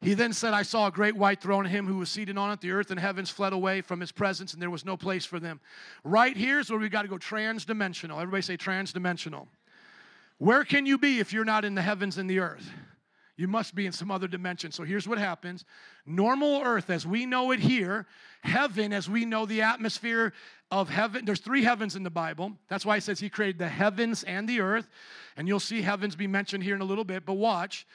He then said, I saw a great white throne him who was seated on it. The earth and heavens fled away from his presence, and there was no place for them. Right here's where we got to go transdimensional. Everybody say transdimensional. Where can you be if you're not in the heavens and the earth? You must be in some other dimension. So here's what happens normal earth as we know it here, heaven as we know the atmosphere of heaven. There's three heavens in the Bible. That's why it says he created the heavens and the earth. And you'll see heavens be mentioned here in a little bit. But watch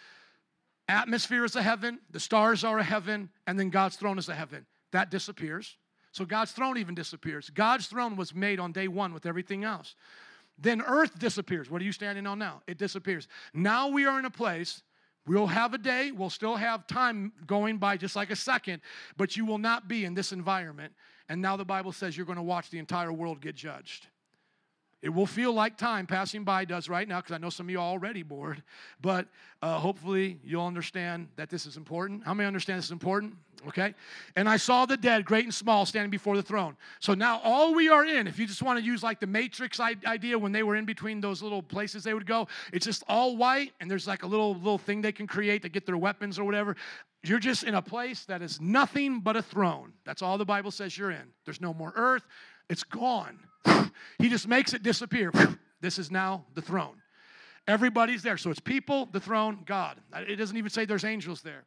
atmosphere is a heaven, the stars are a heaven, and then God's throne is a heaven. That disappears. So God's throne even disappears. God's throne was made on day one with everything else. Then earth disappears. What are you standing on now? It disappears. Now we are in a place We'll have a day, we'll still have time going by just like a second, but you will not be in this environment. And now the Bible says you're going to watch the entire world get judged. It will feel like time passing by does right now because I know some of you are already bored, but uh, hopefully you'll understand that this is important. How many understand this is important? Okay? And I saw the dead, great and small, standing before the throne. So now all we are in, if you just want to use like the Matrix idea when they were in between those little places they would go, it's just all white and there's like a little little thing they can create to get their weapons or whatever. You're just in a place that is nothing but a throne. That's all the Bible says you're in. There's no more earth, it's gone. he just makes it disappear. this is now the throne. Everybody's there. So it's people, the throne, God. It doesn't even say there's angels there.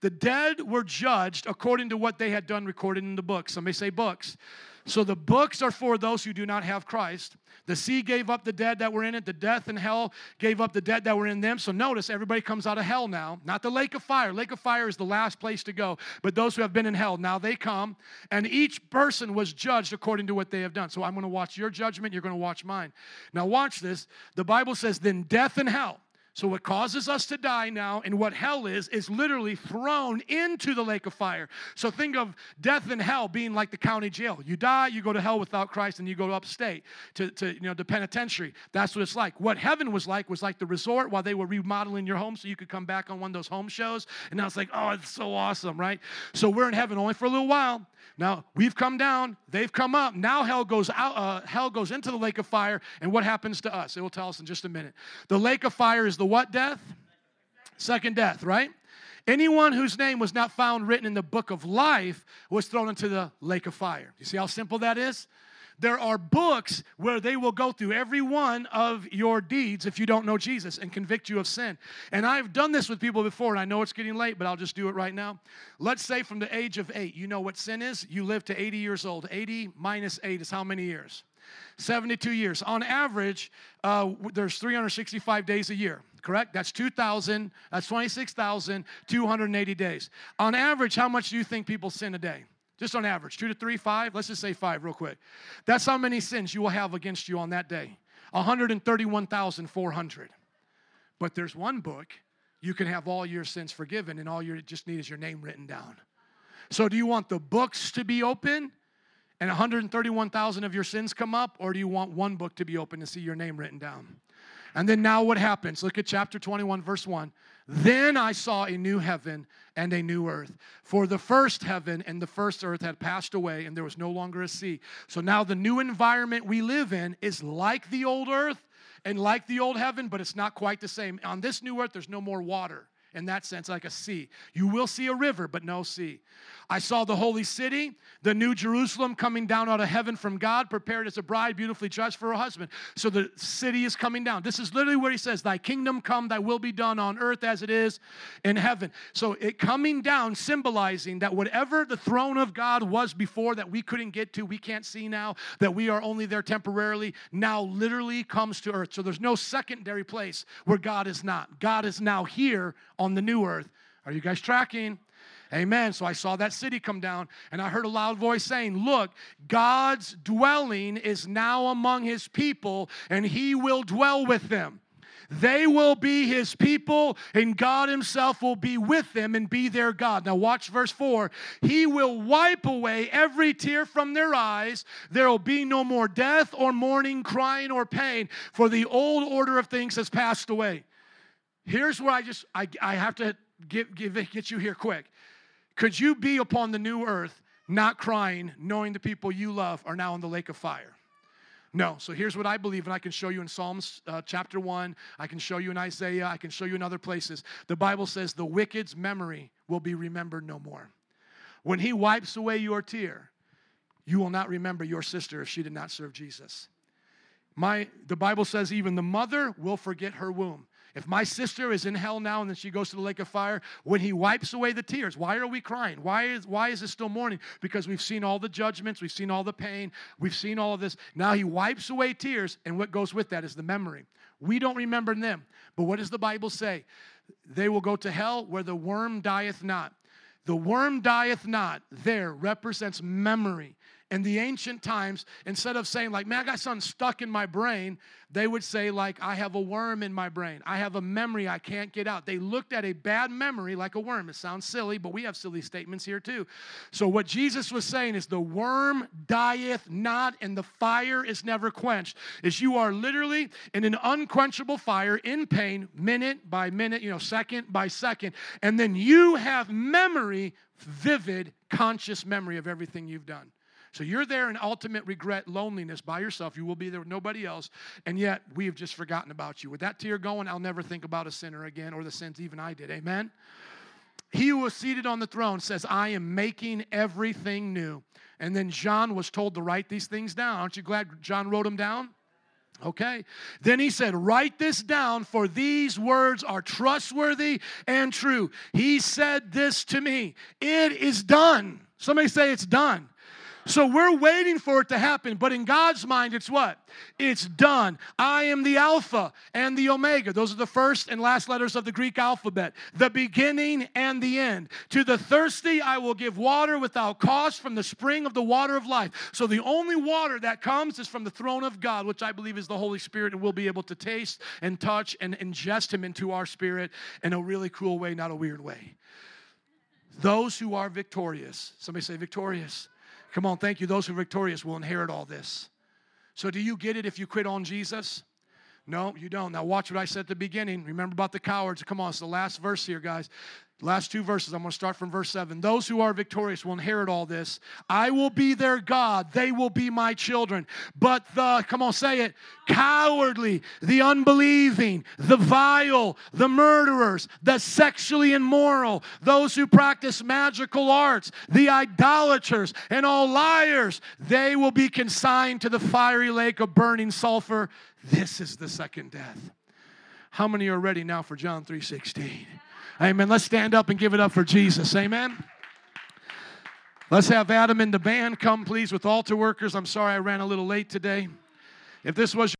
The dead were judged according to what they had done recorded in the books. Somebody say books. So the books are for those who do not have Christ. The sea gave up the dead that were in it. The death and hell gave up the dead that were in them. So notice everybody comes out of hell now. Not the lake of fire. Lake of fire is the last place to go. But those who have been in hell, now they come. And each person was judged according to what they have done. So I'm going to watch your judgment. You're going to watch mine. Now watch this. The Bible says, then death and hell so, what causes us to die now and what hell is, is literally thrown into the lake of fire. So, think of death and hell being like the county jail. You die, you go to hell without Christ, and you go upstate to, to you know, the penitentiary. That's what it's like. What heaven was like was like the resort while they were remodeling your home so you could come back on one of those home shows. And now it's like, oh, it's so awesome, right? So, we're in heaven only for a little while. Now we've come down, they've come up. Now hell goes out, uh, hell goes into the lake of fire, and what happens to us? It will tell us in just a minute. The lake of fire is the what death? Second death, right? Anyone whose name was not found written in the book of life was thrown into the lake of fire. You see how simple that is? There are books where they will go through every one of your deeds if you don't know Jesus and convict you of sin. And I've done this with people before, and I know it's getting late, but I'll just do it right now. Let's say from the age of eight, you know what sin is? You live to 80 years old. 80 minus eight is how many years? 72 years. On average, uh, there's 365 days a year, correct? That's 2,000, that's 26,280 days. On average, how much do you think people sin a day? Just on average, two to three, five? Let's just say five real quick. That's how many sins you will have against you on that day 131,400. But there's one book you can have all your sins forgiven, and all you just need is your name written down. So, do you want the books to be open and 131,000 of your sins come up, or do you want one book to be open and see your name written down? And then now what happens? Look at chapter 21, verse 1. Then I saw a new heaven and a new earth. For the first heaven and the first earth had passed away, and there was no longer a sea. So now the new environment we live in is like the old earth and like the old heaven, but it's not quite the same. On this new earth, there's no more water in that sense, like a sea. You will see a river, but no sea. I saw the holy city, the new Jerusalem coming down out of heaven from God, prepared as a bride, beautifully dressed for her husband. So the city is coming down. This is literally where he says, Thy kingdom come, thy will be done on earth as it is in heaven. So it coming down, symbolizing that whatever the throne of God was before that we couldn't get to, we can't see now, that we are only there temporarily, now literally comes to earth. So there's no secondary place where God is not. God is now here on the new earth. Are you guys tracking? Amen. So I saw that city come down, and I heard a loud voice saying, Look, God's dwelling is now among his people, and he will dwell with them. They will be his people, and God himself will be with them and be their God. Now, watch verse 4. He will wipe away every tear from their eyes. There will be no more death or mourning, crying, or pain, for the old order of things has passed away. Here's where I just I, I have to give, give get you here quick. Could you be upon the new earth not crying, knowing the people you love are now in the lake of fire? No. So here's what I believe, and I can show you in Psalms uh, chapter 1. I can show you in Isaiah. I can show you in other places. The Bible says the wicked's memory will be remembered no more. When he wipes away your tear, you will not remember your sister if she did not serve Jesus. My, the Bible says even the mother will forget her womb. If my sister is in hell now and then she goes to the lake of fire, when he wipes away the tears, why are we crying? Why is, why is it still mourning? Because we've seen all the judgments, we've seen all the pain, we've seen all of this. Now he wipes away tears, and what goes with that is the memory. We don't remember them. But what does the Bible say? They will go to hell where the worm dieth not. The worm dieth not there represents memory in the ancient times, instead of saying, like, man, I got something stuck in my brain, they would say, like, I have a worm in my brain. I have a memory I can't get out. They looked at a bad memory like a worm. It sounds silly, but we have silly statements here too. So, what Jesus was saying is, the worm dieth not, and the fire is never quenched. Is you are literally in an unquenchable fire in pain, minute by minute, you know, second by second, and then you have memory, vivid, conscious memory of everything you've done. So you're there in ultimate regret, loneliness by yourself. You will be there with nobody else. And yet we have just forgotten about you. With that tear going, I'll never think about a sinner again or the sins even I did. Amen? He who was seated on the throne says, I am making everything new. And then John was told to write these things down. Aren't you glad John wrote them down? Okay. Then he said, Write this down, for these words are trustworthy and true. He said this to me It is done. Somebody say it's done. So we're waiting for it to happen, but in God's mind, it's what? It's done. I am the Alpha and the Omega. Those are the first and last letters of the Greek alphabet, the beginning and the end. To the thirsty, I will give water without cost from the spring of the water of life. So the only water that comes is from the throne of God, which I believe is the Holy Spirit, and we'll be able to taste and touch and ingest Him into our spirit in a really cool way, not a weird way. Those who are victorious, somebody say victorious Come on, thank you. Those who are victorious will inherit all this. So, do you get it if you quit on Jesus? No, you don't. Now, watch what I said at the beginning. Remember about the cowards. Come on, it's the last verse here, guys. Last two verses. I'm going to start from verse 7. Those who are victorious will inherit all this. I will be their God. They will be my children. But the, come on, say it, cowardly, the unbelieving, the vile, the murderers, the sexually immoral, those who practice magical arts, the idolaters, and all liars, they will be consigned to the fiery lake of burning sulfur. This is the second death. How many are ready now for John 3:16? Amen. Let's stand up and give it up for Jesus. Amen. Let's have Adam and the band come, please, with altar workers. I'm sorry I ran a little late today. If this was